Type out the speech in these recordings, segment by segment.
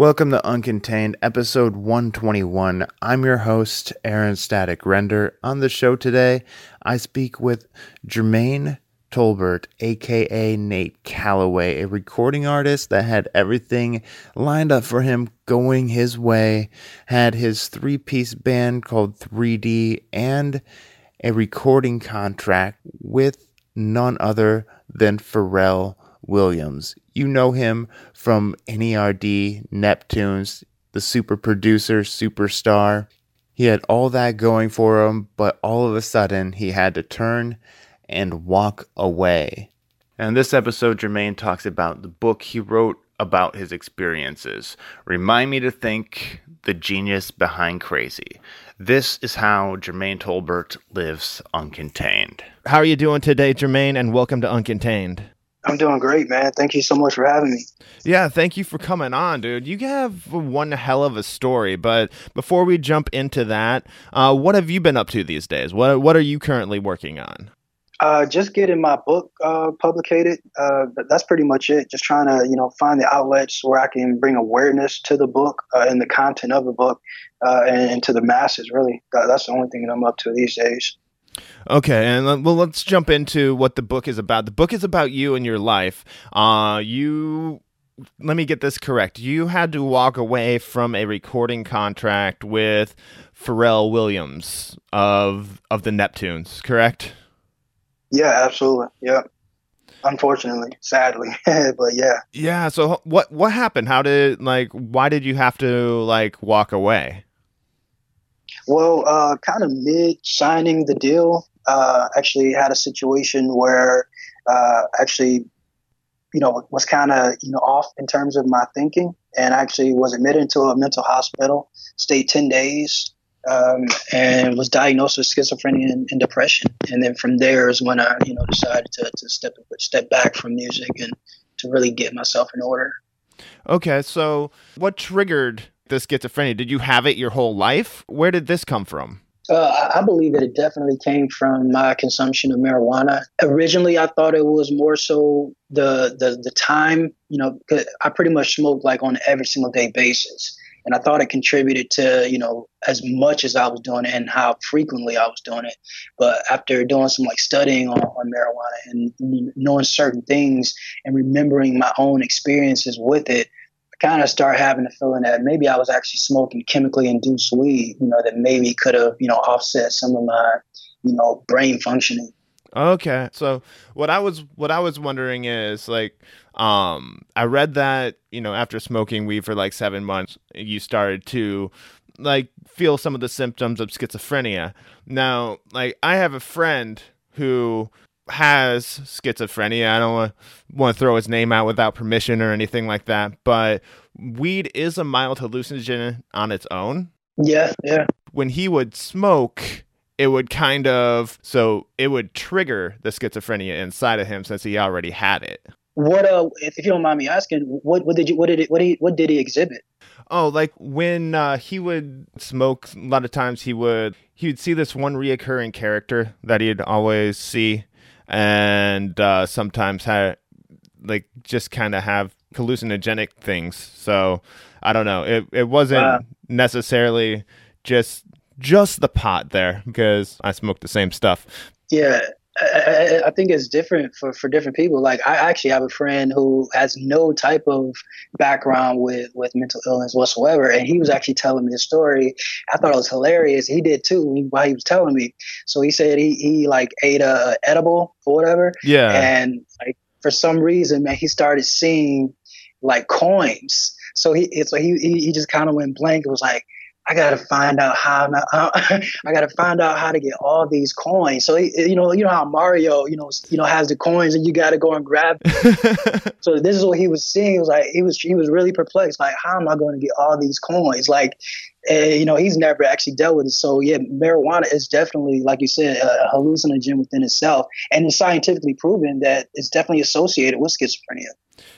Welcome to Uncontained, episode 121. I'm your host, Aaron Static Render. On the show today, I speak with Jermaine Tolbert, aka Nate Calloway, a recording artist that had everything lined up for him going his way, had his three piece band called 3D, and a recording contract with none other than Pharrell Williams. You know him from NERD, Neptunes, the super producer, superstar. He had all that going for him, but all of a sudden he had to turn and walk away. And this episode, Jermaine talks about the book he wrote about his experiences. Remind me to think the genius behind crazy. This is how Jermaine Tolbert lives uncontained. How are you doing today, Jermaine? And welcome to Uncontained. I'm doing great, man. Thank you so much for having me. Yeah, thank you for coming on, dude. You have one hell of a story, but before we jump into that, uh, what have you been up to these days? What What are you currently working on? Uh, just getting my book uh, publicated. Uh, that's pretty much it. Just trying to, you know, find the outlets where I can bring awareness to the book uh, and the content of the book uh, and, and, to the masses. Really, that's the only thing that I'm up to these days. Okay, and well, let's jump into what the book is about. The book is about you and your life. Uh, you let me get this correct. You had to walk away from a recording contract with Pharrell Williams of of the Neptunes, correct? Yeah, absolutely. Yeah. Unfortunately, sadly, but yeah. Yeah. So what what happened? How did like why did you have to like walk away? Well, uh, kind of mid signing the deal, uh, actually had a situation where uh, actually, you know, was kind of you know off in terms of my thinking, and actually was admitted to a mental hospital, stayed ten days, um, and was diagnosed with schizophrenia and, and, depression. And then from there is when I you know decided to, to step step back from music and to really get myself in order. Okay, so what triggered the schizophrenia? Did you have it your whole life? Where did this come from? Uh, I believe that it definitely came from my consumption of marijuana. Originally, I thought it was more so the the the time. You know, I pretty much smoked like on every single day basis, and I thought it contributed to you know as much as I was doing it and how frequently I was doing it. But after doing some like studying on, on marijuana and knowing certain things and remembering my own experiences with it, kind of start having the feeling that maybe I was actually smoking chemically induced weed, you know, that maybe could have, you know, offset some of my, you know, brain functioning. Okay. So what I was what I was wondering is like um I read that, you know, after smoking weed for like 7 months, you started to like feel some of the symptoms of schizophrenia. Now, like I have a friend who has schizophrenia. I don't want to throw his name out without permission or anything like that, but weed is a mild hallucinogen on its own. Yeah, yeah. When he would smoke, it would kind of so it would trigger the schizophrenia inside of him since he already had it. What uh if, if you don't mind me asking, what what did you what did it what did he, what did he exhibit? Oh, like when uh, he would smoke, a lot of times he would he would see this one reoccurring character that he'd always see and uh, sometimes have like just kind of have hallucinogenic things. So I don't know. It it wasn't wow. necessarily just just the pot there because I smoked the same stuff. Yeah, I, I, think it's different for, for different people. Like I actually have a friend who has no type of background with, with mental illness whatsoever, and he was mm-hmm. actually telling me a story. I thought it was hilarious. He did too while he was telling me. So he said he he like ate a edible or whatever. Yeah. And like for some reason, man, he started seeing like coins. So he so he he just kind of went blank. It was like I gotta find out how, how I gotta find out how to get all these coins. So you know, you know how Mario, you know, you know has the coins, and you gotta go and grab. so this is what he was seeing. He was like, he was he was really perplexed. Like, how am I going to get all these coins? Like, uh, you know, he's never actually dealt with it. So yeah, marijuana is definitely, like you said, a hallucinogen within itself, and it's scientifically proven that it's definitely associated with schizophrenia.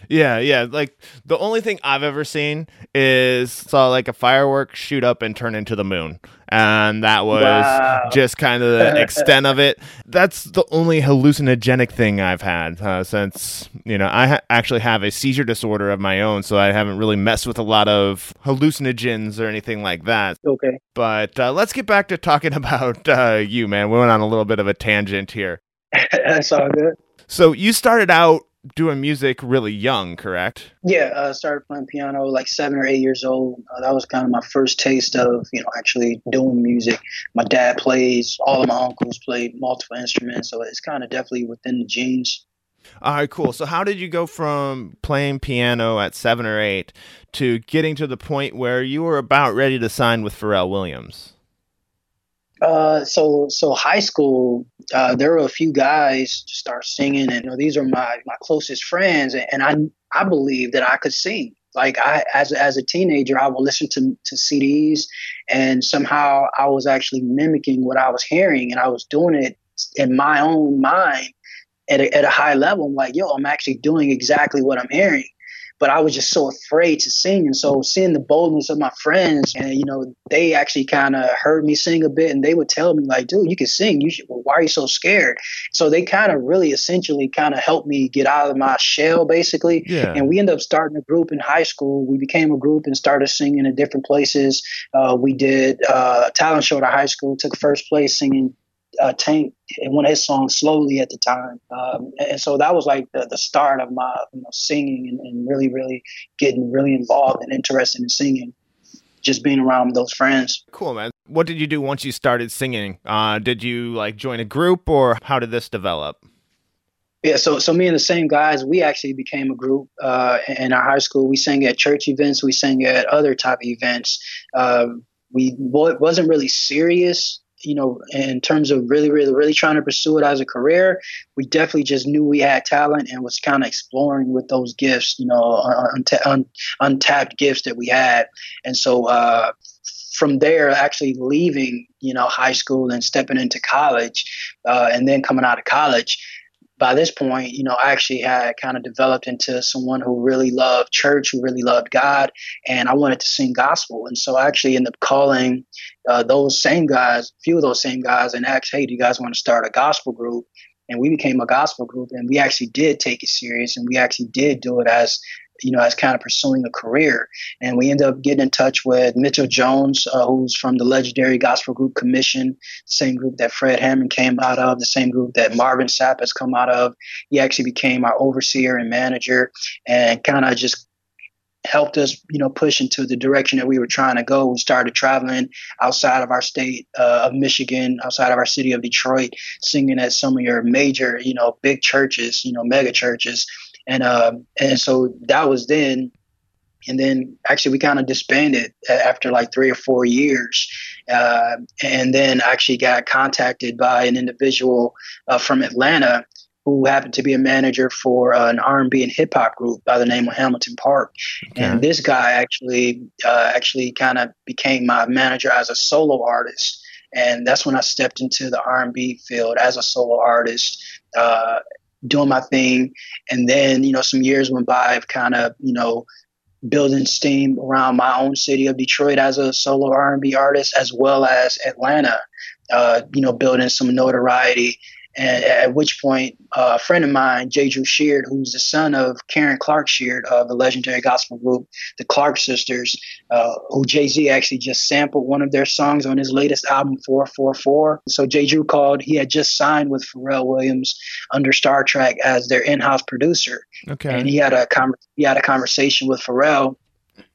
Yeah, yeah. Like the only thing I've ever seen is saw like a firework shoot up and turn into the moon. And that was wow. just kind of the extent of it. That's the only hallucinogenic thing I've had uh, since, you know, I ha- actually have a seizure disorder of my own. So I haven't really messed with a lot of hallucinogens or anything like that. Okay. But uh, let's get back to talking about uh, you, man. We went on a little bit of a tangent here. That's all good. So you started out doing music really young, correct? Yeah, I uh, started playing piano like seven or eight years old. Uh, that was kind of my first taste of you know actually doing music. My dad plays, all of my uncles play multiple instruments, so it's kind of definitely within the genes. All right, cool. So, how did you go from playing piano at seven or eight to getting to the point where you were about ready to sign with Pharrell Williams? Uh, so so high school, uh, there were a few guys start singing, and you know, these are my my closest friends, and, and I I believe that I could sing. Like I, as as a teenager, I would listen to to CDs, and somehow I was actually mimicking what I was hearing, and I was doing it in my own mind at a, at a high level. I'm like, yo, I'm actually doing exactly what I'm hearing but I was just so afraid to sing. And so seeing the boldness of my friends, and you know, they actually kind of heard me sing a bit, and they would tell me like, "Dude, you can sing. You should. Well, why are you so scared?" So they kind of really, essentially, kind of helped me get out of my shell, basically. Yeah. And we ended up starting a group in high school. We became a group and started singing in different places. Uh, we did uh, a talent show at high school. Took first place singing uh, Tank in one of his songs slowly at the time. Um, and so that was like the, the start of my you know, singing and, and, really, really getting really involved and interested in singing. Just being around those friends. Cool, man. What did you do once you started singing? Uh, did you like join a group or how did this develop? Yeah, so so me and the same guys, we actually became a group uh, in our high school. We sang at church events, we sang at other type of events. Um, we wasn't really serious you know, in terms of really, really, really trying to pursue it as a career, we definitely just knew we had talent and was kind of exploring with those gifts, you know, un- untapped gifts that we had. And so, uh, from there, actually leaving, you know, high school and stepping into college, uh, and then coming out of college, by this point, you know, I actually had kind of developed into someone who really loved church, who really loved God, and I wanted to sing gospel. And so I actually ended up calling uh, those same guys, a few of those same guys, and asked, hey, do you guys want to start a gospel group? And we became a gospel group, and we actually did take it serious, and we actually did do it as you know, as kind of pursuing a career. And we ended up getting in touch with Mitchell Jones, uh, who's from the legendary gospel group Commission, same group that Fred Hammond came out of, the same group that Marvin Sapp has come out of. He actually became our overseer and manager and kind of just helped us, you know, push into the direction that we were trying to go. We started traveling outside of our state uh, of Michigan, outside of our city of Detroit, singing at some of your major, you know, big churches, you know, mega churches and uh, and so that was then. And then actually we kind of disbanded after like three or four years uh, and then actually got contacted by an individual uh, from atlanta who happened to be a manager for uh, an r&b and hip-hop group by the name of hamilton park. Okay. and this guy actually uh, actually kind of became my manager as a solo artist. And that's when i stepped into the r&b field as a solo artist uh, doing my thing. And then, you know, some years went by of kind of, you know, building steam around my own city of Detroit as a solo R&B artist, as well as Atlanta, uh, you know, building some notoriety and at which point, uh, a friend of mine, J. Drew Sheard, who's the son of Karen Clark Sheard of the legendary gospel group, the Clark Sisters, uh, who Jay Z actually just sampled one of their songs on his latest album, 444. So J. Drew called. He had just signed with Pharrell Williams under Star Trak as their in-house producer. Okay. And he had a con- he had a conversation with Pharrell,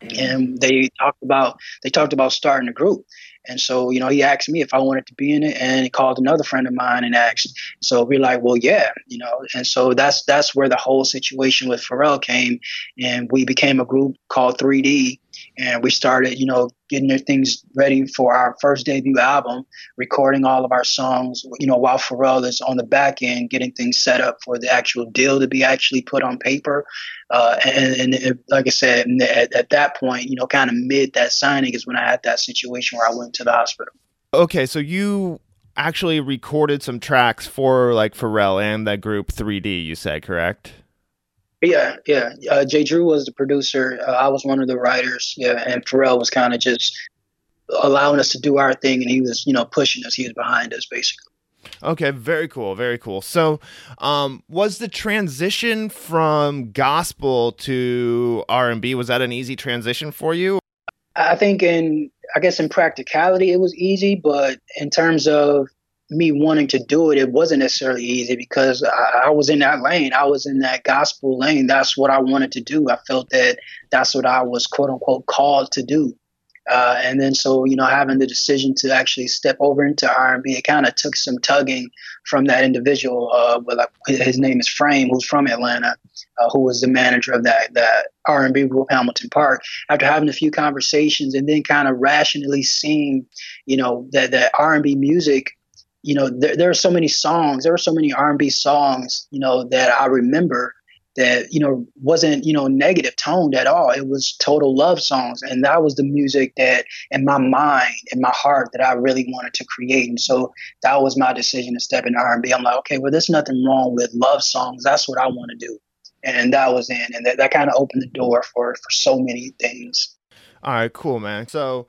and they talked about they talked about starting a group. And so, you know, he asked me if I wanted to be in it, and he called another friend of mine and asked. So we're like, well, yeah, you know. And so that's that's where the whole situation with Pharrell came, and we became a group called 3D, and we started, you know, getting their things ready for our first debut album, recording all of our songs, you know, while Pharrell is on the back end getting things set up for the actual deal to be actually put on paper. Uh, and, and it, like I said, at, at that point, you know, kind of mid that signing is when I had that situation where I went to the hospital. Okay, so you actually recorded some tracks for like Pharrell and that group 3D, you said, correct? Yeah, yeah. Uh, J. Drew was the producer. Uh, I was one of the writers. Yeah, and Pharrell was kind of just allowing us to do our thing, and he was, you know, pushing us. He was behind us, basically. Okay, very cool, very cool. So, um, was the transition from gospel to R and B was that an easy transition for you? I think in I guess in practicality it was easy, but in terms of me wanting to do it, it wasn't necessarily easy because I, I, was in that lane. I was in that gospel lane. That's what I wanted to do. I felt that that's what I was quote unquote called to do. Uh, and then so you know having the decision to actually step over into R&B, it kind of took some tugging from that individual. Uh, his name is Frame, who's from Atlanta, uh, who was the manager of that that R&B group Hamilton Park. After having a few conversations and then kind of rationally seeing, you know, that that R&B music you know, there, there are so many songs, there were so many R&B songs, you know, that I remember that, you know, wasn't, you know, negative toned at all. It was total love songs. And that was the music that in my mind, in my heart, that I really wanted to create. And so that was my decision to step into R&B. I'm like, okay, well, there's nothing wrong with love songs. That's what I want to do. And that was in. And that, that kind of opened the door for, for so many things. All right, cool, man. So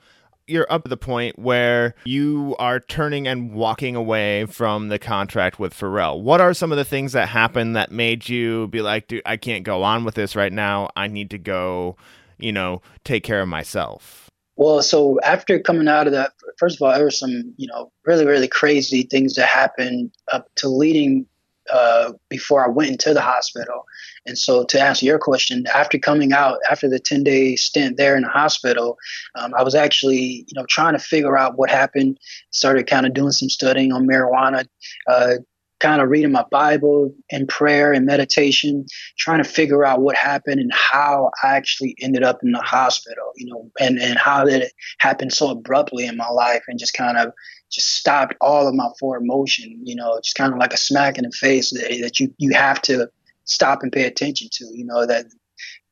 you're up to the point where you are turning and walking away from the contract with Pharrell. What are some of the things that happened that made you be like, dude, I can't go on with this right now. I need to go, you know, take care of myself? Well, so after coming out of that, first of all, there were some, you know, really, really crazy things that happened up to leading uh, before I went into the hospital. And so, to answer your question, after coming out, after the 10 day stint there in the hospital, um, I was actually, you know, trying to figure out what happened. Started kind of doing some studying on marijuana, uh, kind of reading my Bible and prayer and meditation, trying to figure out what happened and how I actually ended up in the hospital, you know, and, and how did it happen so abruptly in my life and just kind of just stopped all of my forward motion, you know, just kind of like a smack in the face that, that you, you have to stop and pay attention to, you know, that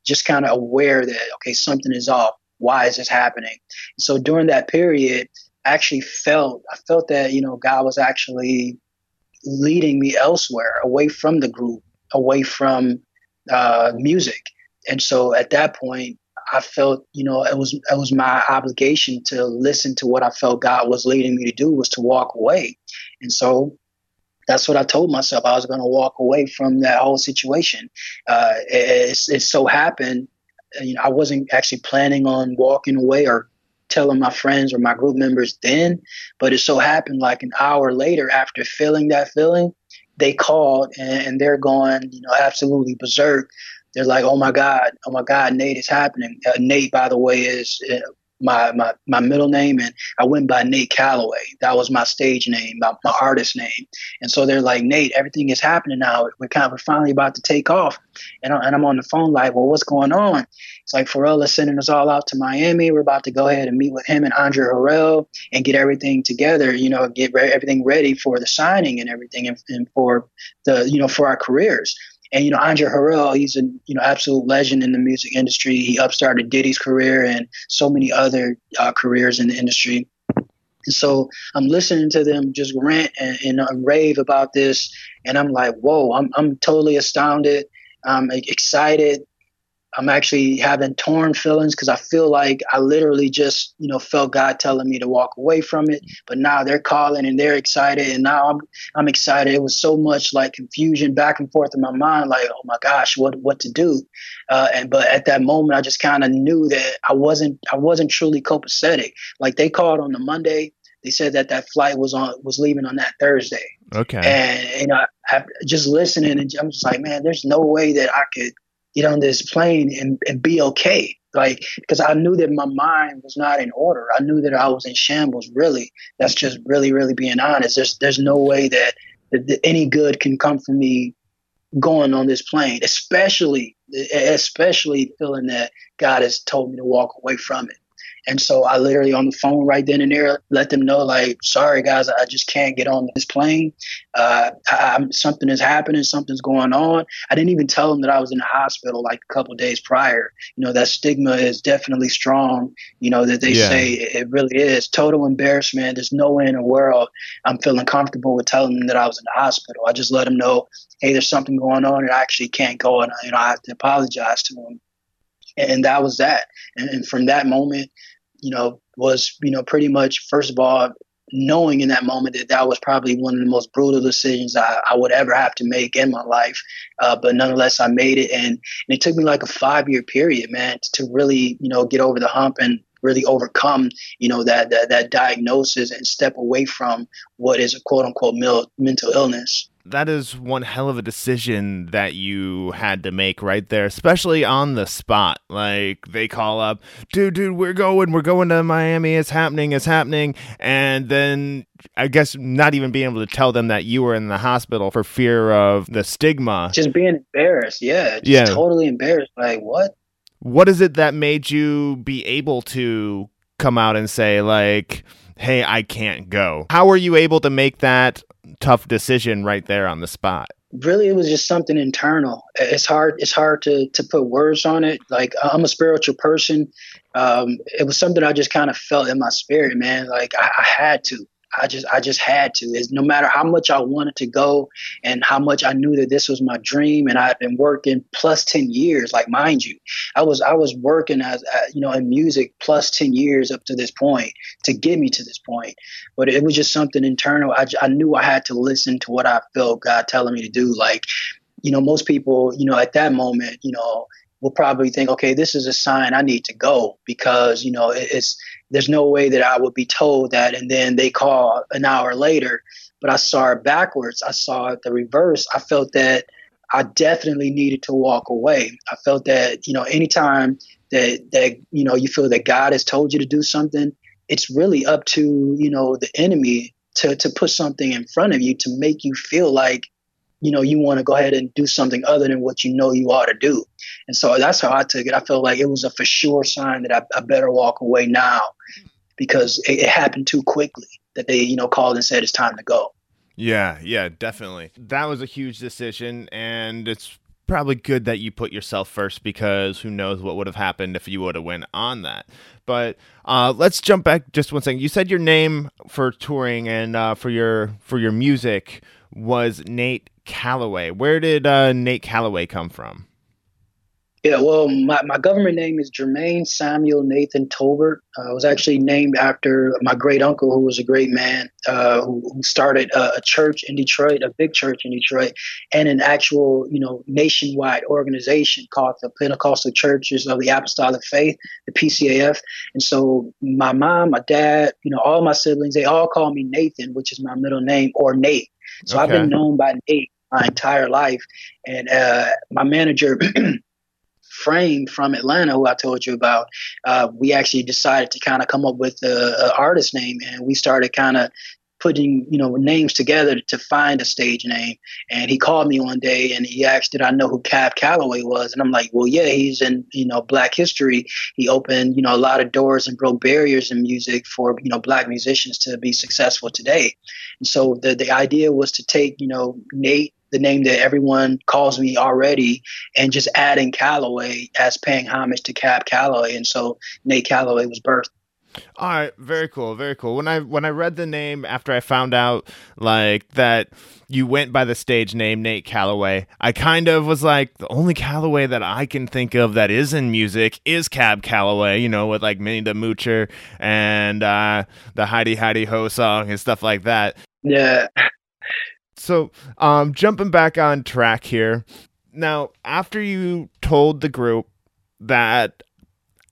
just kind of aware that, okay, something is off. Why is this happening? So during that period, I actually felt, I felt that, you know, God was actually leading me elsewhere, away from the group, away from uh, music. And so at that point, I felt, you know, it was it was my obligation to listen to what I felt God was leading me to do was to walk away. And so that's what I told myself. I was going to walk away from that whole situation. Uh, it, it, so happened, you know, I wasn't actually planning on walking away or telling my friends or my group members then, but it so happened like an hour later after feeling that feeling, they called and, and they're going, you know, absolutely berserk. They're like, "Oh my God, oh my God, Nate, it's happening." Uh, Nate, by the way, is uh, my, my my middle name and I went by Nate Calloway. That was my stage name, my, my artist name. And so they're like, Nate, everything is happening now. We're kind of we're finally about to take off. And, I, and I'm on the phone like, well, what's going on? It's like Pharrell is sending us all out to Miami. We're about to go ahead and meet with him and Andre Harrell and get everything together. You know, get re- everything ready for the signing and everything, and, and for the you know for our careers. And you know, Andre Harrell, he's a you know absolute legend in the music industry. He upstarted Diddy's career and so many other uh, careers in the industry. And so I'm listening to them just rant and, and uh, rave about this, and I'm like, whoa! I'm I'm totally astounded. I'm excited. I'm actually having torn feelings because I feel like I literally just, you know, felt God telling me to walk away from it. But now they're calling and they're excited, and now I'm I'm excited. It was so much like confusion back and forth in my mind, like, oh my gosh, what what to do? Uh, and but at that moment, I just kind of knew that I wasn't I wasn't truly copacetic. Like they called on the Monday, they said that that flight was on was leaving on that Thursday. Okay. And you know, I, just listening, and I'm just like, man, there's no way that I could get on this plane and, and be okay. Like, because I knew that my mind was not in order. I knew that I was in shambles, really. That's just really, really being honest. There's, there's no way that, that, that any good can come from me going on this plane, especially, especially feeling that God has told me to walk away from it. And so I literally on the phone right then and there let them know like, sorry guys, I just can't get on this plane. Uh, I, something is happening, something's going on. I didn't even tell them that I was in the hospital like a couple days prior. You know that stigma is definitely strong. You know that they yeah. say it really is total embarrassment. There's no way in the world I'm feeling comfortable with telling them that I was in the hospital. I just let them know, hey, there's something going on, and I actually can't go, and you know I have to apologize to them. And that was that. And, and from that moment, you know, was, you know, pretty much, first of all, knowing in that moment that that was probably one of the most brutal decisions I, I would ever have to make in my life. Uh, but nonetheless, I made it. And, and it took me like a five year period, man, to really, you know, get over the hump and really overcome, you know, that, that, that diagnosis and step away from what is a quote unquote mental illness that is one hell of a decision that you had to make right there, especially on the spot. Like they call up, dude, dude, we're going, we're going to Miami. It's happening, it's happening. And then I guess not even being able to tell them that you were in the hospital for fear of the stigma. Just being embarrassed. Yeah. yeah. Totally embarrassed. Like, what? What is it that made you be able to come out and say, like, hey, I can't go? How were you able to make that tough decision right there on the spot? Really, it was just something internal. It's hard. It's hard to to put words on it. Like I'm a spiritual person. Um, it was something I just kind of felt in my spirit, man. Like I, I had to. I just I just had to. Is no matter how much I wanted to go and how much I knew that this was my dream, and I had been working plus ten years. Like mind you, I was I was working as uh, you know in music plus ten years up to this point to get me to this point. But it was just something internal. I I knew I had to listen to what I felt God telling me to do. Like you know most people you know at that moment you know will probably think, okay, this is a sign I need to go because you know it's there's no way that I would be told that, and then they call an hour later. But I saw it backwards. I saw it the reverse. I felt that I definitely needed to walk away. I felt that you know anytime that that you know you feel that God has told you to do something, it's really up to you know the enemy to to put something in front of you to make you feel like you know you want to go ahead and do something other than what you know you ought to do. And so that's how i took it. I felt like it was a for sure sign that i, I better walk away now because it, it, happened too quickly that they you know called and said it's time to go. Yeah yeah definitely. That was a huge decision and it's probably good that you put yourself first because who knows what would have happened if you would have went on that. But uh, let's jump back just one second. You said your name for touring and uh, for your for your music was nate Calloway. Where did uh, Nate Calloway come from? Yeah, well, my, my government name is Jermaine Samuel Nathan Tolbert. Uh, I was actually named after my great uncle, who was a great man, uh, who, who, started a, a, church in Detroit, a big church in Detroit, and an actual, you know, nationwide organization called the Pentecostal Churches of the Apostolic Faith, the PCAF. And so my mom, my dad, you know, all my siblings, they all call me Nathan, which is my middle name, or Nate. So okay. I've been known by Nate my entire life. And uh, my manager, Frame from Atlanta, who I told you about, uh, we actually decided to kind of come up with an artist name, and we started kind of putting you know names together to find a stage name. And he called me one day and he asked, "Did I know who Cab Calloway was?" And I'm like, "Well, yeah, he's in you know Black history. He opened you know a lot of doors and broke barriers in music for you know Black musicians to be successful today." And so the the idea was to take you know Nate the name that everyone calls me already, and just adding Calloway as paying homage to Cab Calloway, and so Nate Calloway was birthed. All right, very cool, very cool. When I when I read the name after I found out like that you went by the stage name Nate Calloway, I kind of was like the only Calloway that I can think of that is in music is Cab Calloway, you know, with like Minnie the Moocher and uh, the Heidi Heidi Ho song and stuff like that. Yeah. So, um, jumping back on track here. Now, after you told the group that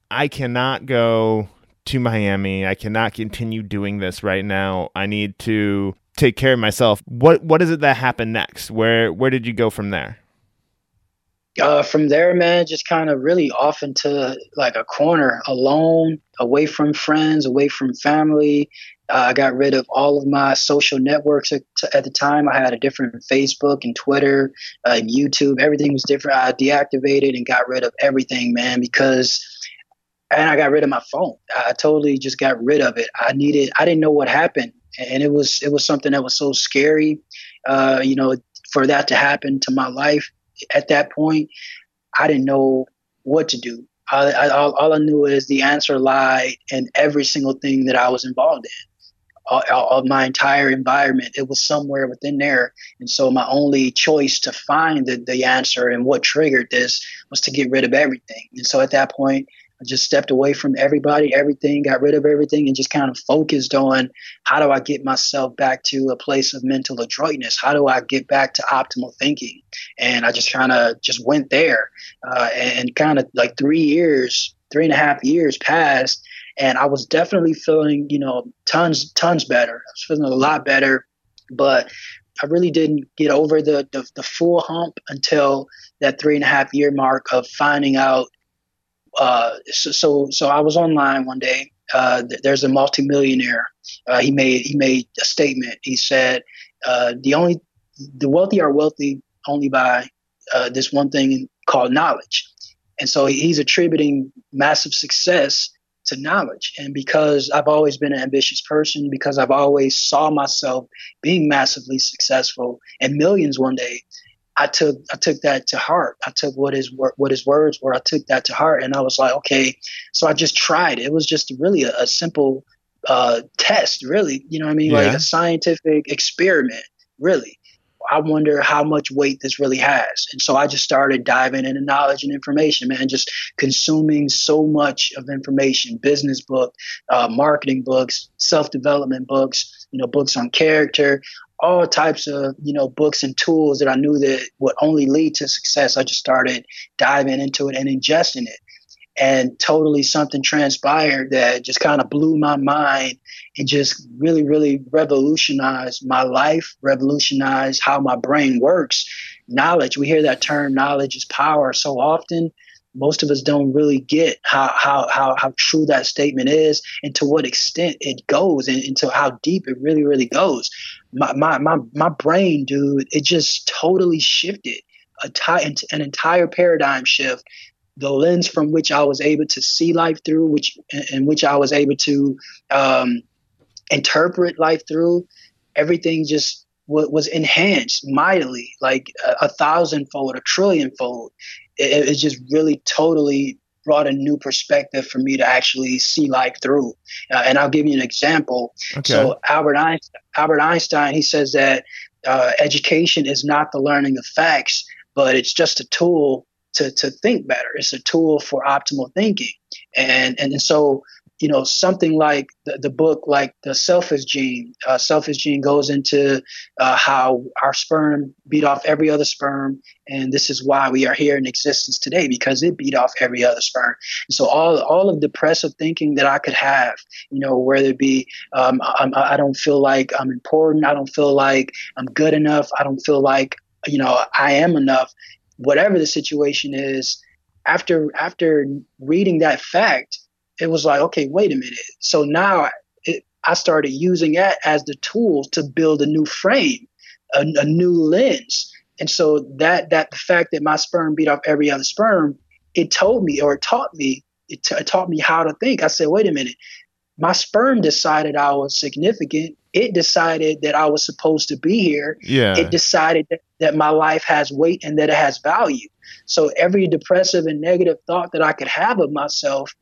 I cannot go to Miami, I cannot continue doing this right now. I need to take care of myself. What what is it that happened next? Where where did you go from there? Uh, from there, man, just kind of really off into like a corner, alone, away from friends, away from family, uh, I got rid of all of my social networks at, at, the time. I had a different Facebook and Twitter uh, and YouTube. Everything was different. I deactivated and got rid of everything, man, because and I got rid of my phone. I totally just got rid of it. I needed. I didn't know what happened, and it was it was something that was so scary. Uh, you know, for that to happen to my life at that point, I didn't know what to do. I, I, all, all I knew is the answer lied in every single thing that I was involved in of my entire environment. It was somewhere within there. And so my only choice to find the, the answer and what triggered this was to get rid of everything. And so at that point, I just stepped away from everybody, everything, got rid of everything, and just kind of focused on how do I get myself back to a place of mental adroitness? How do I get back to optimal thinking? And I just kind of just went there, uh, and kind of like three years, three and a half years passed, and I was definitely feeling, you know, tons, tons better. I was feeling a lot better, but I really didn't get over the, the, the full hump until that three and a half year mark of finding out. Uh, so, so, so I was online one day. Uh, there's a multimillionaire. Uh, he made he made a statement. He said, uh, "The only the wealthy are wealthy only by uh, this one thing called knowledge." And so he's attributing massive success to knowledge. And because I've always been an ambitious person, because I've always saw myself being massively successful and millions one day, I took I took that to heart. I took what his what his words were. I took that to heart, and I was like, okay. So I just tried. It was just really a, a simple uh, test, really. You know what I mean? Yeah. Like a scientific experiment, really. I wonder how much weight this really has. And so I just started diving into knowledge and information, man, just consuming so much of information, business book, uh, marketing books, self-development books, you know, books on character, all types of, you know, books and tools that I knew that would only lead to success. I just started diving into it and ingesting it and totally something transpired that just kind of blew my mind and just really really revolutionized my life revolutionized how my brain works. Knowledge we hear that term knowledge is power so often most of us don't really get how how how, how true that statement is and to what extent it goes and, and to how deep it really really goes. My my my, my brain dude it just totally shifted a t- an entire paradigm shift. The lens from which I was able to see life through, which in which I was able to um, interpret life through, everything just w- was enhanced mightily, like a, a thousandfold, a trillionfold. It, it, just really totally brought a new perspective for me to actually see life through. Uh, and I'll give you an example. Okay. So Albert Einstein, Albert Einstein, he says that uh, education is not the learning of facts, but it's just a tool to, to think better. It's a tool for optimal thinking. And, and, and so, you know, something like the, the book, like the selfish gene, uh, selfish gene goes into uh, how our sperm beat off every other sperm. And this is why we are here in existence today, because it beat off every other sperm. And so all, all of depressive thinking that I could have, you know, whether it be, um, I, I don't feel like I'm important. I don't feel like I'm good enough. I don't feel like, you know, I am enough whatever the situation is, after after reading that fact, it was like, okay, wait a minute. So now it, I started using that as the tool to build a new frame, a, a new lens. And so that that the fact that my sperm beat off every other sperm, it told me or it taught me it, t- it taught me how to think. I said, wait a minute, my sperm decided I was significant. It decided that I was supposed to be here. Yeah. It decided that, that my life has weight and that it has value. So every depressive and negative thought that I could have of myself,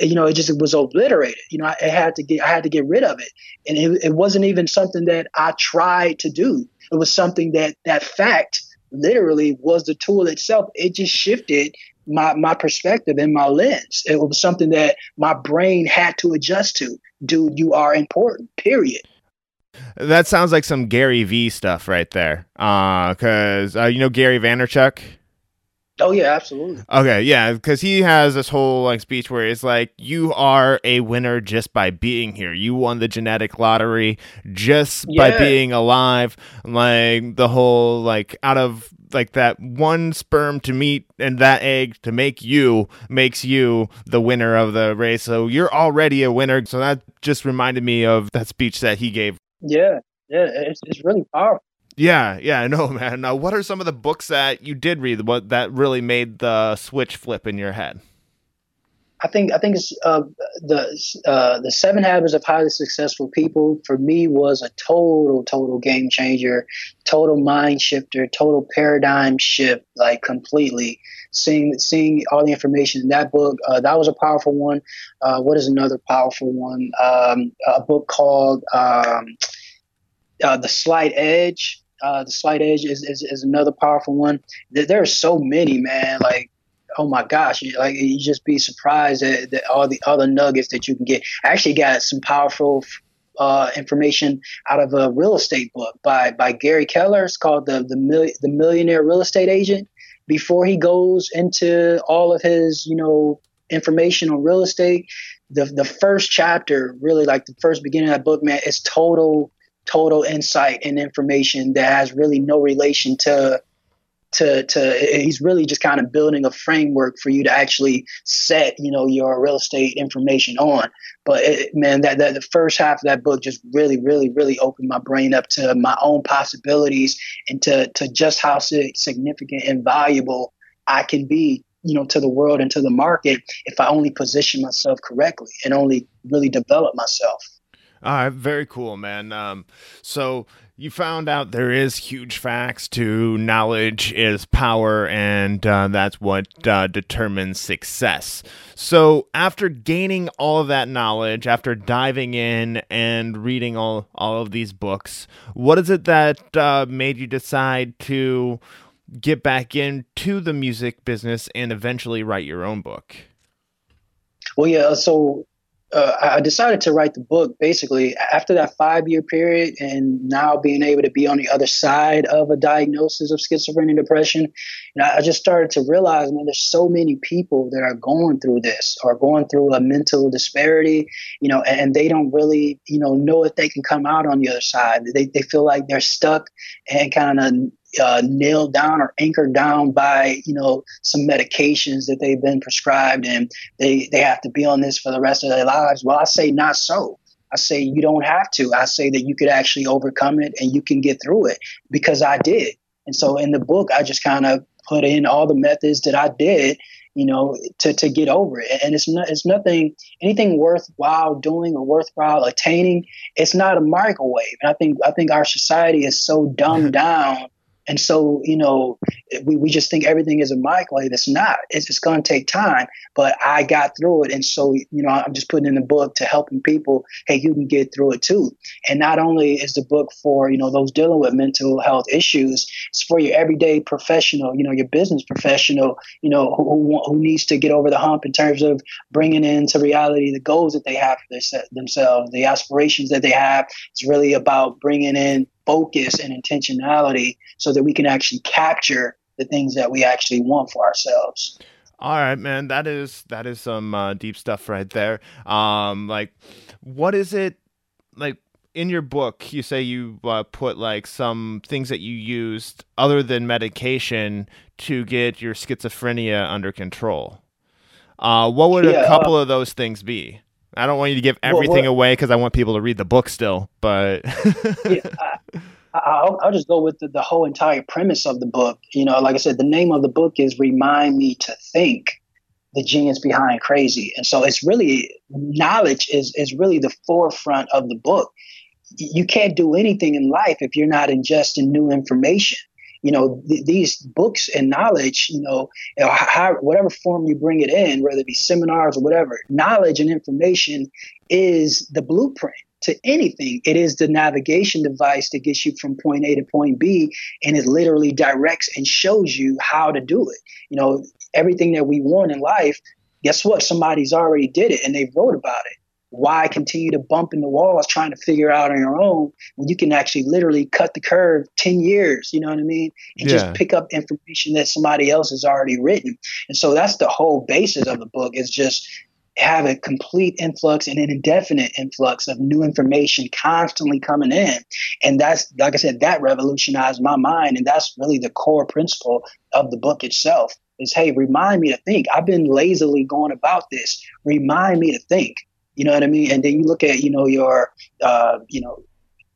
you know, it just was obliterated. You know, I, I, had to get I had to get rid of it, and it, it wasn't even something that I tried to do. It was something that that fact literally was the tool itself. It just shifted my my perspective and my lens. It was something that my brain had to adjust to. Dude, you are important. Period. That sounds like some Gary V stuff right there. Uh, cause uh, you know Gary Vaynerchuk. Oh yeah, absolutely. Okay, yeah, because he has this whole like speech where it's like you are a winner just by being here. You won the genetic lottery just yeah. by being alive. Like the whole like out of like that one sperm to meet and that egg to make you makes you the winner of the race. So you're already a winner. So that just reminded me of that speech that he gave. Yeah, yeah, it's, it's really powerful. Yeah, yeah, I know, man. Now, what are some of the books that you did read what that really made the switch flip in your head? I think I think it's uh, the uh, the Seven Habits of Highly Successful People for me was a total total game changer, total mind shifter, total paradigm shift, like completely. Seeing seeing all the information in that book, uh, that was a powerful one. Uh, what is another powerful one? Um, a book called um, uh, The Slight Edge. Uh, the Slight Edge is, is, is another powerful one. There, are so many, man. Like oh my gosh, you, like you just be surprised at, at, all the other nuggets that you can get. I actually got some powerful uh, information out of a real estate book by by Gary Keller. It's called the the, Mil- the Millionaire Real Estate Agent. Before he goes into all of his, you know, information on real estate, the the first chapter, really like the first beginning of that book, man, is total total insight and information that has really no relation to to to he's really just kind of building a framework for you to actually set you know your real estate information on. But it, man that, that the first half of that book just really really really opened my brain up to my own possibilities and to to just how significant and valuable i can be you know to the world and to the market if i only position myself correctly and only really develop myself all right, very cool, man. Um, so you found out there is huge facts to knowledge is power, and uh, that's what uh, determines success. So after gaining all of that knowledge, after diving in and reading all all of these books, what is it that uh, made you decide to get back into the music business and eventually write your own book? Well, yeah. So uh, I decided to write the book basically after that five year period, and now being able to be on the other side of a diagnosis of schizophrenia and depression. And I, just started to realize, man, there's so many people that are going through this or going through a mental disparity, you know, and, and they don't really, you know, know if they can come out on the other side. They, they feel like they're stuck and kind of uh, nailed down or anchored down by you know some medications that they've been prescribed and they they have to be on this for the rest of their lives. Well i say not so. I say you don't have to. I say that you could actually overcome it and you can get through it because i did. And so in the book i just kind of put in all the methods that i did you know to, to get over it. And it's not it's nothing anything worthwhile doing or worthwhile attaining it's not a microwave. And i think i think our society is so dumbed down and so, you know, we, we just think everything is a microwave. It's not. It's, it's going to take time. But I got through it. And so, you know, I'm just putting in the book to helping people, hey, you can get through it too. And not only is the book for, you know, those dealing with mental health issues, it's for your everyday professional, you know, your business professional, you know, who, who needs to get over the hump in terms of bringing into reality the goals that they have for themselves, the aspirations that they have. It's really about bringing in focus and intentionality so that we can actually capture the things that we actually want for ourselves. All right, man. That is that is some uh, deep stuff right there. Um, like, what is it like in your book? You say you uh, put like some things that you used other than medication to get your schizophrenia under control. Uh, what would yeah, a couple uh, of those things be? I don't want you to give everything well, away because I want people to read the book still. But yeah, I, will I'll just go with the, the whole entire premise of the book. You know, like I said, the name of the book is "Remind Me to Think." The genius behind crazy, and so it's really knowledge is is really the forefront of the book. You can't do anything in life if you're not ingesting new information you know th- these books and knowledge you know, how, whatever form you bring it in whether it be seminars or whatever knowledge and information is the blueprint to anything. It is the navigation device that gets you from point a to point b and it literally directs and shows you how to do it. You know everything that we want in life guess what? Somebody's already did it and they wrote about it why continue to bump in the walls trying to figure out on your own when you can actually literally cut the curve 10 years, you know what I mean? And yeah. just pick up information that somebody else has already written. And so that's the whole basis of the book is just have a complete influx and an indefinite influx of new information constantly coming in. And that's, like I said, that revolutionized my mind. And that's really the core principle of the book itself is, hey, remind me to think. I've been lazily going about this. Remind me to think. You know what I mean? And then you look at, you know, your, uh, you know,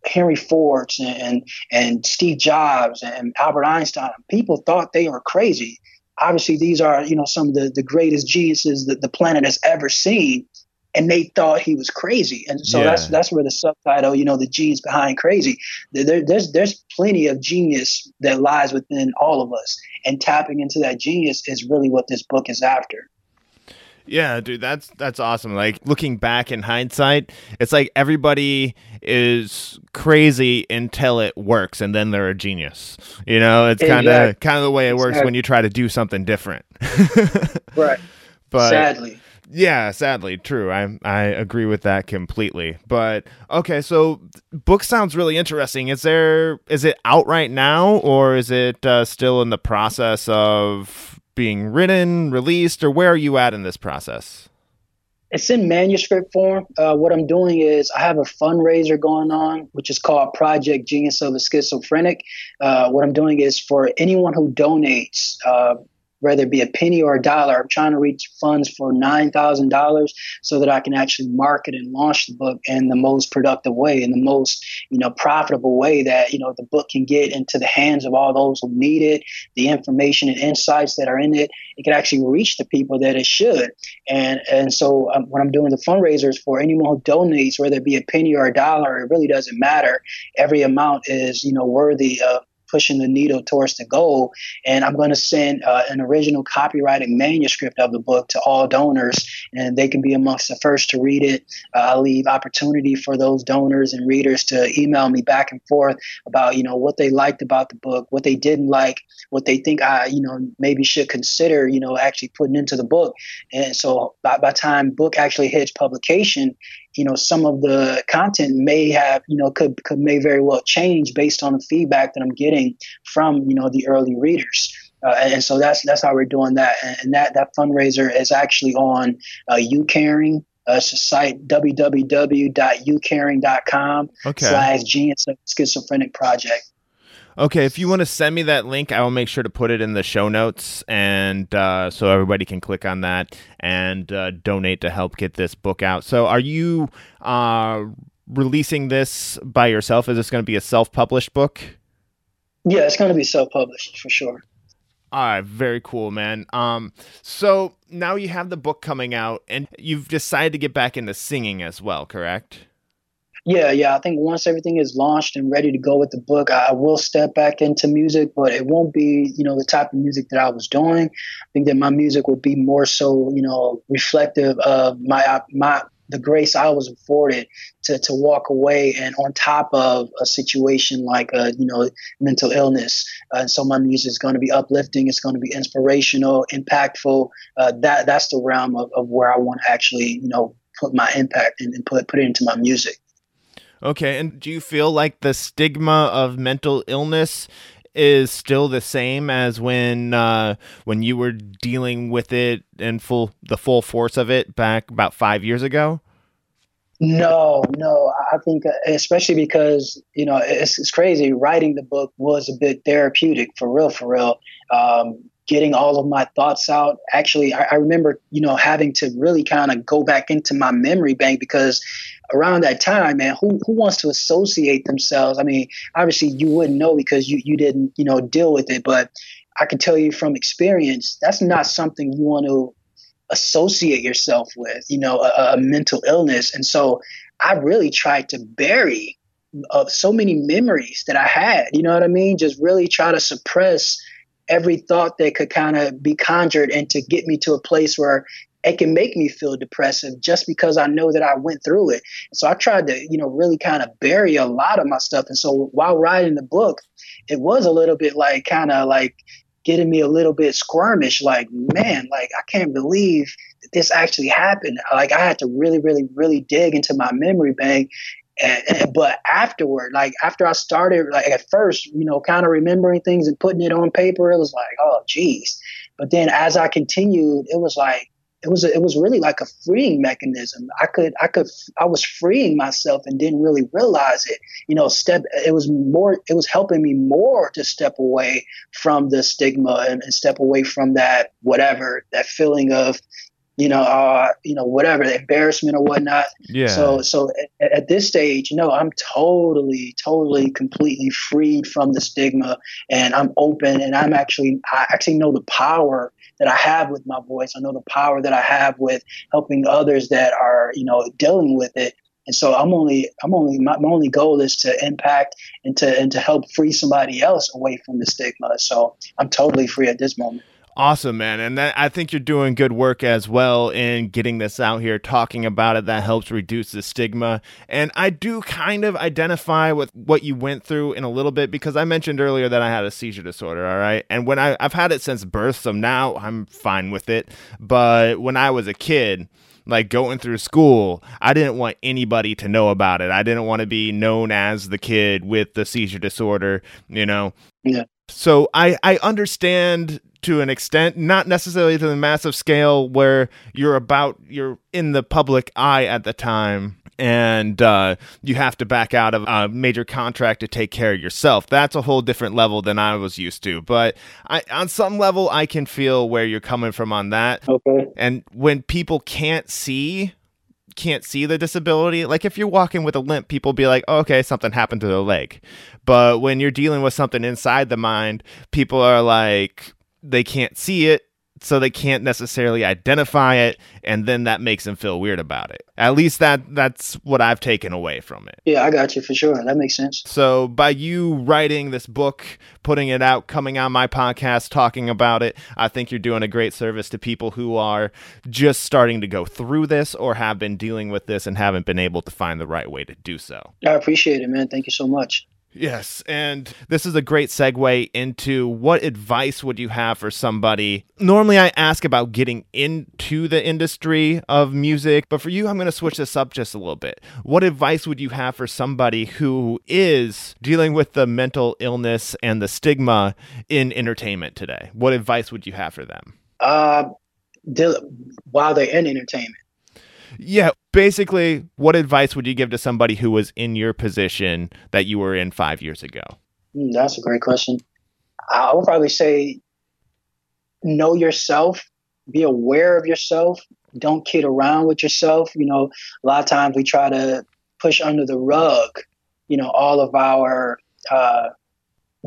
Henry Ford and and Steve Jobs and Albert Einstein. People thought they were crazy. obviously these are you know some of the, the greatest geniuses that the planet has ever seen and they thought he was crazy and so yeah. that's that's where the subtitle you know the genius behind crazy there, there's there's plenty of genius that lies within all of us and tapping into that genius is really what this book is after yeah, dude, that's that's awesome. Like looking back in hindsight, it's like everybody is crazy until it works, and then they're a genius. You know, it's kind of kind of the way it works exactly. when you try to do something different. right. But sadly. Yeah, sadly, true. I I agree with that completely. But okay, so book sounds really interesting. Is there is it out right now, or is it uh, still in the process of being written, released, or where are you at in this process? It's in manuscript form. Uh, what I'm doing is I have a fundraiser going on, which is called Project Genius of a Schizophrenic. Uh, what I'm doing is for anyone who donates, uh, whether it be a penny or a dollar. I'm trying to reach funds for $9,000 so that I can actually market and launch the book in the most productive way, in the most, you know, profitable way that, you know, the book can get into the hands of all those who need it, the information and insights that are in it. It can actually reach the people that it should. And, and so um, when I'm doing the fundraisers for anyone who donates, whether it be a penny or a dollar, it really doesn't matter. Every amount is, you know, worthy of pushing the needle towards the goal. And I'm going to send uh, an original copyrighted manuscript of the book to all donors, and they can be amongst the first to read it. Uh, I'll leave opportunity for those donors and readers to email me back and forth about, you know, what they liked about the book, what they didn't like, what they think I, you know, maybe should consider, you know, actually putting into the book. And so by, by time book actually hits publication, you know some of the content may have you know could, could may very well change based on the feedback that i'm getting from you know the early readers. Uh, and so that's that's how we're doing that. And that that fundraiser is actually on uh, YouCaring uh, site www.youcaring.com okay. slash genius schizophrenic project Okay, if you want to send me that link, I will make sure to put it in the show notes, and uh, so everybody can click on that and uh, donate to help get this book out. So, are you uh, releasing this by yourself? Is this going to be a self-published book? Yeah, it's going to be self-published for sure. All right, very cool, man. Um, so now you have the book coming out, and you've decided to get back into singing as well, correct? Yeah, yeah. I think once everything is launched and ready to go with the book, I will step back into music, but it won't be, you know, the type of music that I was doing. I think that my music will be more so, you know, reflective of my my the grace I was afforded to to walk away and on top of a situation like you know mental illness. Uh, and so my music is going to be uplifting. It's going to be inspirational, impactful. Uh, that that's the realm of, of where I want to actually you know put my impact and, and put put it into my music. Okay, and do you feel like the stigma of mental illness is still the same as when uh, when you were dealing with it in full the full force of it back about five years ago? No, no. I think, uh, especially because you know, it's, it's crazy. Writing the book was a bit therapeutic, for real, for real. Um, getting all of my thoughts out. Actually, I, I remember, you know, having to really kind of go back into my memory bank because around that time, man, who who wants to associate themselves? I mean, obviously you wouldn't know because you you didn't you know deal with it, but I can tell you from experience that's not something you want to associate yourself with. You know, a, a mental illness, and so I really tried to bury of uh, so many memories that I had. You know what I mean? Just really try to suppress every thought that could kind of be conjured and to get me to a place where it can make me feel depressive just because I know that I went through it. So I tried to, you know, really kind of bury a lot of my stuff. And so while writing the book, it was a little bit like kind of like getting me a little bit squirmish, like, man, like I can't believe that this actually happened. Like I had to really, really, really dig into my memory bank and, but afterward, like after I started, like at first, you know, kind of remembering things and putting it on paper, it was like, oh, geez. But then as I continued, it was like, it was a, it was really like a freeing mechanism. I could I could I was freeing myself and didn't really realize it. You know, step it was more it was helping me more to step away from the stigma and, and step away from that whatever that feeling of you know, uh, you know, whatever, embarrassment or whatnot. Yeah. So, so, and at this stage, no, I'm totally, totally, completely freed from the stigma, and I'm open, and I'm actually, I actually know the power that I have with my voice. I know the power that I have with helping others that are, you know, dealing with it. And so I'm only, I'm only, my, my only goal is to impact and to and to help free somebody else away from the stigma. So I'm totally free at this moment. Awesome, man. And that, I think you're doing good work as well in getting this out here, talking about it. That helps reduce the stigma. And I do kind of identify with what you went through in a little bit because I mentioned earlier that I had a seizure disorder. All right. And when I, I've had it since birth, so now I'm fine with it. But when I was a kid, like going through school, I didn't want anybody to know about it. I didn't want to be known as the kid with the seizure disorder, you know? Yeah. So I, I understand to an extent, not necessarily to the massive scale where you're about you're in the public eye at the time and uh, you have to back out of a major contract to take care of yourself. That's a whole different level than I was used to. But I, on some level, I can feel where you're coming from on that. Okay. And when people can't see can't see the disability. Like if you're walking with a limp, people be like, oh, okay, something happened to the leg. But when you're dealing with something inside the mind, people are like, they can't see it so they can't necessarily identify it and then that makes them feel weird about it. At least that that's what i've taken away from it. Yeah i got you for sure. That makes sense. So by you writing this book putting it out coming on my podcast talking about it i think you're doing a great service to people who are just starting to go through this or have been dealing with this and haven't been able to find the right way to do so. I appreciate it man. Thank you so much Yes, and this is a great segue into what advice would you have for somebody? Normally, I ask about getting into the industry of music, but for you, I'm going to switch this up just a little bit. What advice would you have for somebody who is dealing with the mental illness and the stigma in entertainment today? What advice would you have for them? Uh, while they're in entertainment yeah, basically, what advice would you give to somebody who was in your position that you were in five years ago? Mm, that's a great question. I would probably say know yourself, be aware of yourself, don't kid around with yourself. You know, a lot of times we try to push under the rug, you know, all of our uh,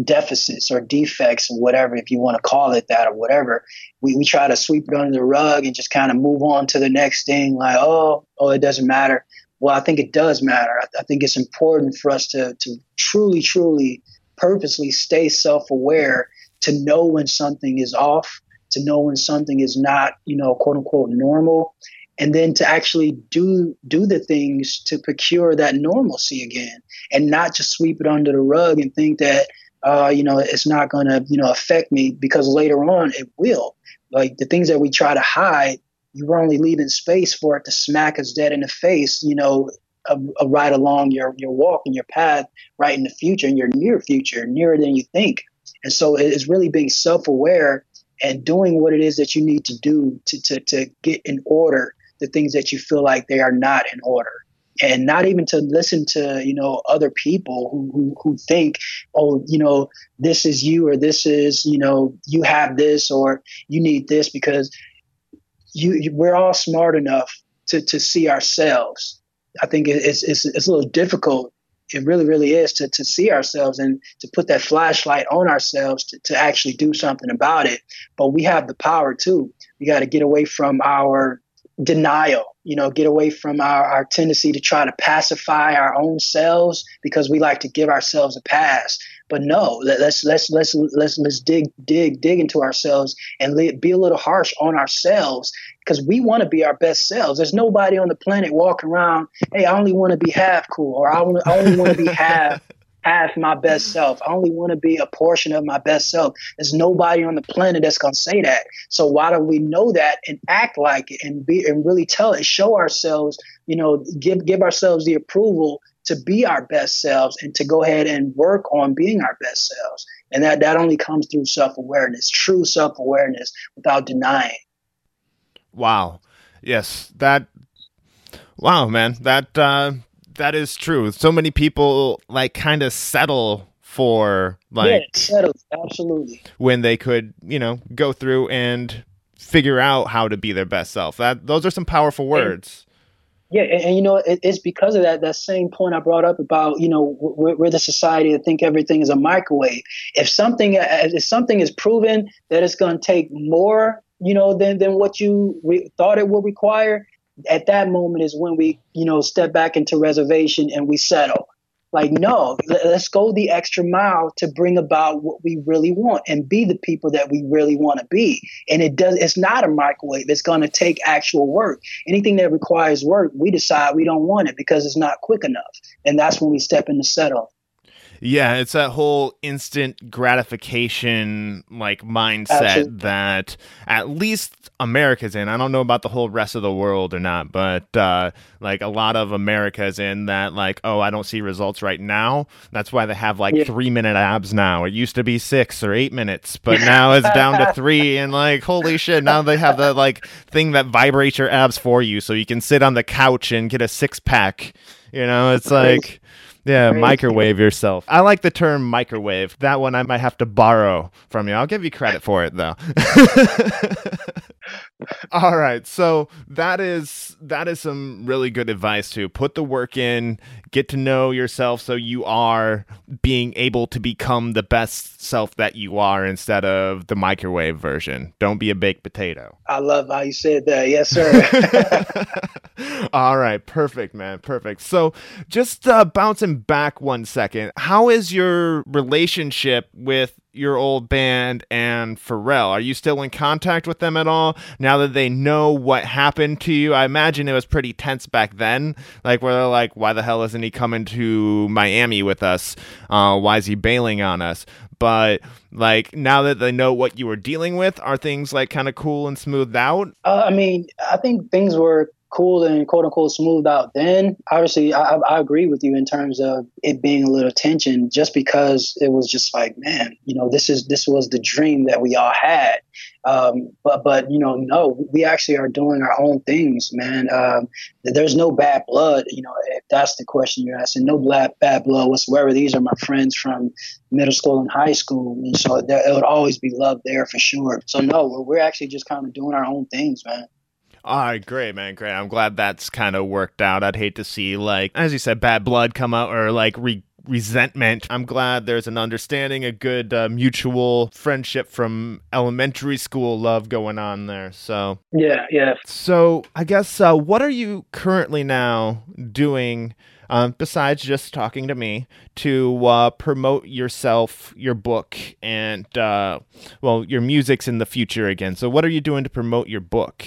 deficits or defects or whatever, if you want to call it that or whatever. We, we try to sweep it under the rug and just kind of move on to the next thing like, oh, oh, it doesn't matter. Well, I think it does matter. I, I think it's important for us to, to truly, truly, purposely stay self aware to know when something is off, to know when something is not, you know, quote unquote normal, and then to actually do do the things to procure that normalcy again and not just sweep it under the rug and think that uh, you know, it's not going to, you know, affect me because later on it will. Like the things that we try to hide, you're only leaving space for it to smack us dead in the face, you know, a, a right along your, your walk and your path right in the future, in your near future, nearer than you think. And so it's really being self aware and doing what it is that you need to do to, to, to get in order the things that you feel like they are not in order and not even to listen to you know other people who, who who think oh you know this is you or this is you know you have this or you need this because you we're all smart enough to to see ourselves. I think it's it's it's a little difficult. It really really is to to see ourselves and to put that flashlight on ourselves to, to actually do something about it. But we have the power too. We got to get away from our denial you know get away from our, our tendency to try to pacify our own selves because we like to give ourselves a pass. But no let's let's let's let's let's dig dig dig into ourselves and be a little harsh on ourselves because we want to be our best selves. There's nobody on the planet walking around hey i only want to be half cool or i, only, I only want to be half half my best self. I only want to be a portion of my best self. There's nobody on the planet that's gonna say that. So why don't we know that and act like it and be and really tell it, show ourselves, you know, give give ourselves the approval to be our best selves and to go ahead and work on being our best selves. And that that only comes through self-awareness, true self-awareness without denying. Wow. Yes, that wow, man. That uh that is true. So many people like kind of settle for like yeah, settle absolutely when they could, you know, go through and figure out how to be their best self. That those are some powerful words. Yeah, and, and you know, it, it's because of that that same point I brought up about you know we're, we're, the society that think everything is a microwave. If something uh, uh, if something is proven that it's going to take more, you know, than than what you re- thought it would require, at that moment is when we you know step back into reservation and we settle. Like, no, let's go the extra mile to bring about what we really want and be the people that we really want to be. And it does, it's not a microwave. It's going to take actual work. Anything that requires work, we decide we don't want it because it's not quick enough. And that's when we step in to settle. Yeah, it's that whole instant gratification like mindset Absolutely. that at least America's in. I don't know about the whole rest of the world or not, but uh, like a lot of America's in that like, oh, I don't see results right now. That's why they have like yeah. three minute abs now. It used to be six or eight minutes, but now it's down to three. And like, holy shit, now they have that like thing that vibrates your abs for you, so you can sit on the couch and get a six pack. You know, it's like yeah, microwave yourself. I like the term microwave. That one I might have to borrow from you. I'll give you credit for it though. All right. So that is that is some really good advice to put the work in, get to know yourself so you are being able to become the best self that you are instead of the microwave version. Don't be a baked potato. I love how you said that. Yes, sir. All right. Perfect, man. Perfect. So just uh, bouncing back one second, how is your relationship with your old band and Pharrell? Are you still in contact with them at all now that they know what happened to you? I imagine it was pretty tense back then, like where they're like, "Why the hell isn't he coming to Miami with us? Uh, why is he bailing on us?" But like now that they know what you were dealing with, are things like kind of cool and smoothed out? Uh, I mean, I think things were cool and quote unquote smoothed out then obviously I, I, agree with you in terms of it being a little tension just because it was just like man you know this is this was the dream that we all had. Um, but but you know no we actually are doing our own things man. Um, there's no bad blood you know if that's the question you're asking. No bad, bad blood whatsoever. These are my friends from middle school and high school and so there, it would always be love there for sure. So no we're actually just kind of doing our own things man all right, great, man, great. I'm glad that's kind of worked out. I'd hate to see, like, as you said, bad blood come out or like re- resentment. I'm glad there's an understanding, a good uh, mutual friendship from elementary school love going on there. So, yeah, yeah. So, I guess, uh, what are you currently now doing? Um, besides just talking to me to uh, promote yourself, your book, and uh, well, your music's in the future again. So, what are you doing to promote your book?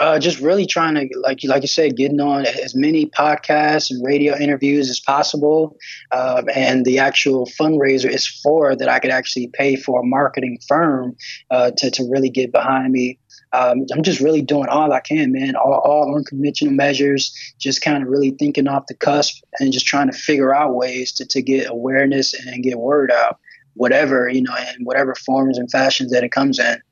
Uh, just really trying to, like you like you said, getting on as many podcasts and radio interviews as possible. Um, and the actual fundraiser is for that I could actually pay for a marketing firm uh, to to really get behind me. Um, I'm just really doing all I can, man. All, all unconventional measures, just kind of really thinking off the cusp and just trying to figure out ways to, to get awareness and get word out, whatever, you know, in whatever forms and fashions that it comes in.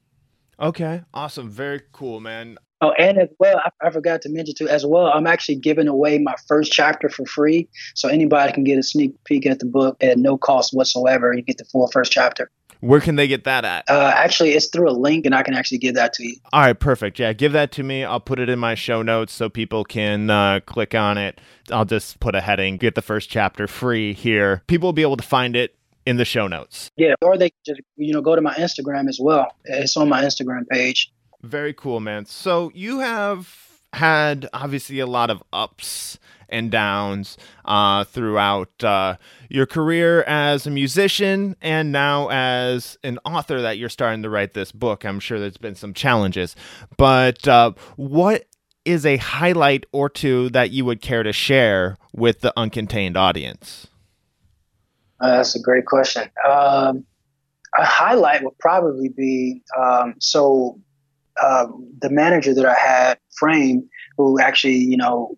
Okay, awesome. Very cool, man. Oh, and as well, I, I, forgot to mention too, as well, I'm actually giving away my first chapter for free. So anybody can get a sneak peek at the book at no cost whatsoever. You get the full first chapter. Where can they get that at? Uh, actually, it's through a link, and I can actually give that to you. All right, perfect. Yeah, give that to me. I'll put it in my show notes so people can uh, click on it. I'll just put a heading, get the first chapter free here. People will be able to find it in the show notes. Yeah, or they just you know go to my Instagram as well. It's on my Instagram page. Very cool, man. So you have had obviously a lot of ups and downs uh, throughout uh, your career as a musician and now as an author that you're starting to write this book. I'm sure there's been some challenges, but uh, what is a highlight or two that you would care to share with the uncontained audience? Uh, that's a great question. Um, a highlight would probably be um, so um, the manager that I had, Frame, who actually, you know,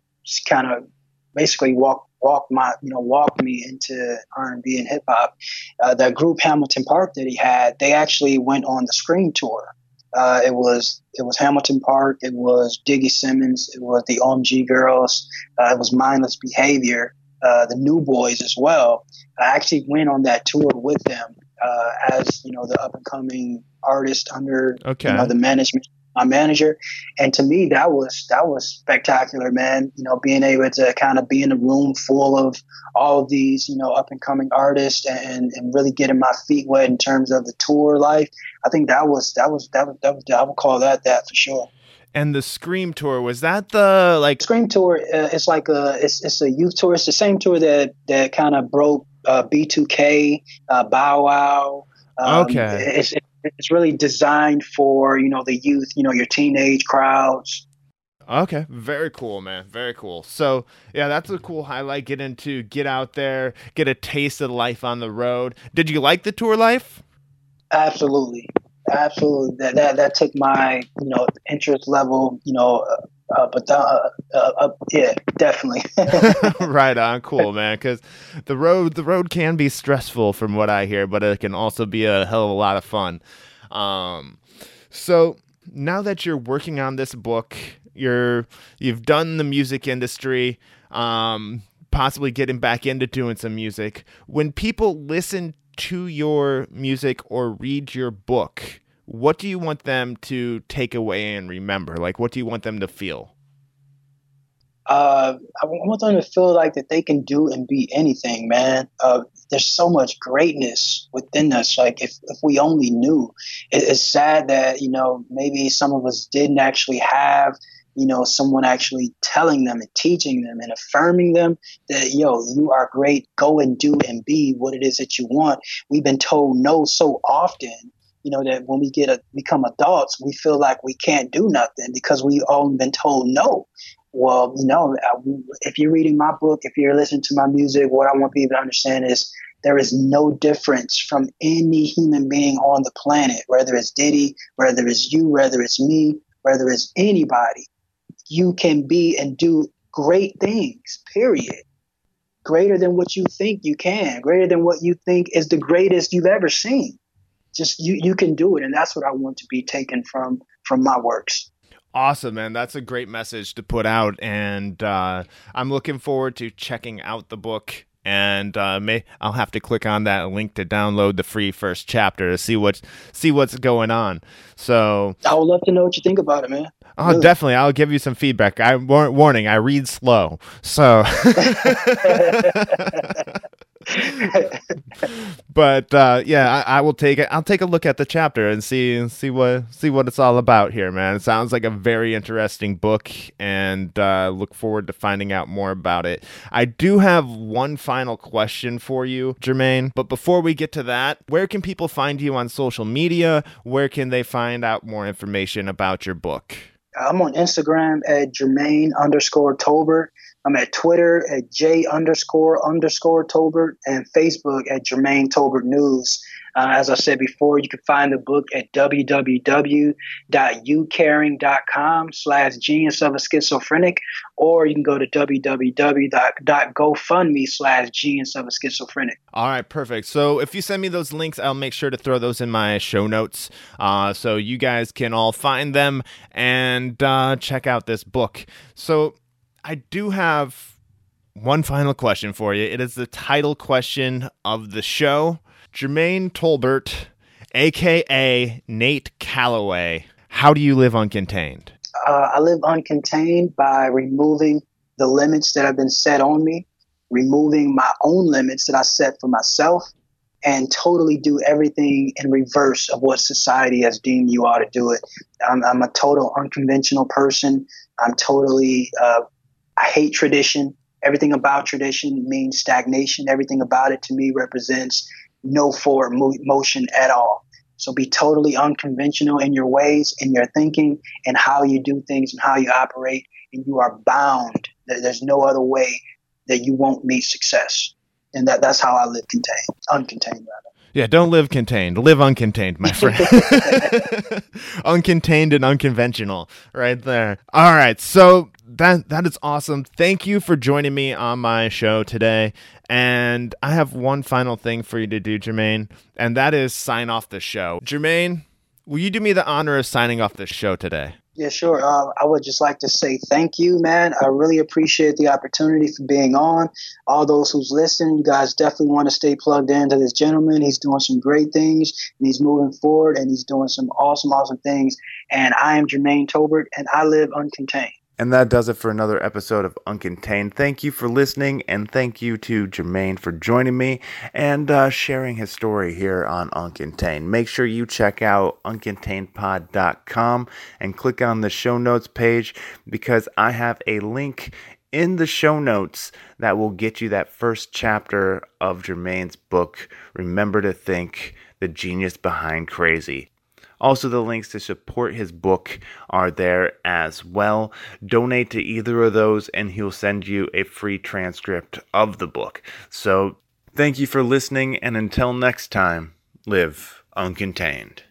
kind of basically walked walked my, you know, walked me into R and B and hip hop. Uh, that group Hamilton Park that he had, they actually went on the Scream tour. Uh, it was it was Hamilton Park, it was Diggy Simmons, it was the OMG Girls, uh, it was Mindless Behavior, uh, the New Boyz as well. I actually went on that tour with them uh, as you know the up and coming artist under okay. you know, the management my manager. And to me, that was that was spectacular, man. You know, being able to kind of be in a room full of all of these, you know, up and coming artists and, and really getting my feet wet in terms of the tour life. I think that was that was that was, that was I would call that that for sure. And the Scream tour was that the like Scream tour? Uh, it's like a it's it's a youth tour. It's the same tour that that kind of broke uh, B2K, uh, Bow Wow. Um, okay. It's it's really designed for you know the youth, you know your teenage crowds. Okay, very cool, man. Very cool. So, yeah, that's a cool highlight. Get into, get out there, get a taste of life on the road. Did you like the tour life? Absolutely, absolutely. That that that took my you know interest level, you know, uh, but uh, uh, uh, yeah, definitely. right on, cool, man. Because the road, the road can be stressful, from what I hear, but it can also be a hell of a lot of fun. Um, so now that you're working on this book, you're you've done the music industry, um, possibly getting back into doing some music. When people listen to your music or read your book what do you want them to take away and remember? Like, what do you want them to feel? Uh, I want them to feel like that they can do and be anything, man. Uh, there's so much greatness within us. Like if, if we only knew, it, it's sad that, you know, maybe some of us didn't actually have, you know, someone actually telling them and teaching them and affirming them that, yo, you are great. Go and do and be what it is that you want. We've been told no so often you know that when we get a, become adults we feel like we can't do nothing because we've all been told no. Well you know if you're reading my book if you're listening to my music what i want people to understand is there is no difference from any human being on the planet whether it's diddy whether it's you whether it's me whether it's anybody. You can be and do great things period. Greater than what you think you can greater than what you think is the greatest you've ever seen just you you can do it and that's what i want to be taken from from my works awesome man that's a great message to put out and uh, i'm looking forward to checking out the book and uh, may I'll have to click on that link to download the free first chapter to see what's see what's going on. So I would love to know what you think about it, man. Oh, really? definitely. I'll give you some feedback. I warning. I read slow, so. but uh, yeah, I, I, will take it. I'll take a look at the chapter and see see what see what it's all about here, man. It sounds like a very interesting book, and uh, look forward to finding out more about it. I do have one final question for you, Jermaine. But before we get to that, where can people find you on social media? Where can they find out more information about your book? I'm on Instagram at Jermaine underscore Tolbert. I'm at Twitter at J underscore underscore Tolbert and Facebook at Jermaine Tolbert News. Uh, as I said before, you can find the book at www.youcaring.com slash genius of a schizophrenic, or you can go to www.gofundme slash genius of a schizophrenic. All right, perfect. So if you send me those links, I'll make sure to throw those in my show notes uh, so you guys can all find them and uh, check out this book. So I do have one final question for you. It is the title question of the show. Jermaine Tolbert, aka Nate Calloway, how do you live uncontained? Uh, I live uncontained by removing the limits that have been set on me, removing my own limits that I set for myself, and totally do everything in reverse of what society has deemed you ought to do it. I'm, I'm a total unconventional person. I'm totally uh, I hate tradition. Everything about tradition means stagnation. Everything about it to me represents no forward motion at all. So be totally unconventional in your ways, in your thinking, and how you do things and how you operate. And you are bound. There's no other way that you won't meet success. And that, that's how I live contained, uncontained rather. Yeah, don't live contained. Live uncontained, my friend. uncontained and unconventional, right there. All right, so that that is awesome. Thank you for joining me on my show today. And I have one final thing for you to do, Jermaine, and that is sign off the show. Jermaine, will you do me the honor of signing off the show today? Yeah, sure. Uh, I would just like to say thank you, man. I really appreciate the opportunity for being on. All those who's listening, you guys definitely want to stay plugged into this gentleman. He's doing some great things and he's moving forward and he's doing some awesome, awesome things. And I am Jermaine Tolbert and I live uncontained. And that does it for another episode of Uncontained. Thank you for listening, and thank you to Jermaine for joining me and uh, sharing his story here on Uncontained. Make sure you check out uncontainedpod.com and click on the show notes page because I have a link in the show notes that will get you that first chapter of Jermaine's book, Remember to Think The Genius Behind Crazy. Also, the links to support his book are there as well. Donate to either of those, and he'll send you a free transcript of the book. So, thank you for listening, and until next time, live uncontained.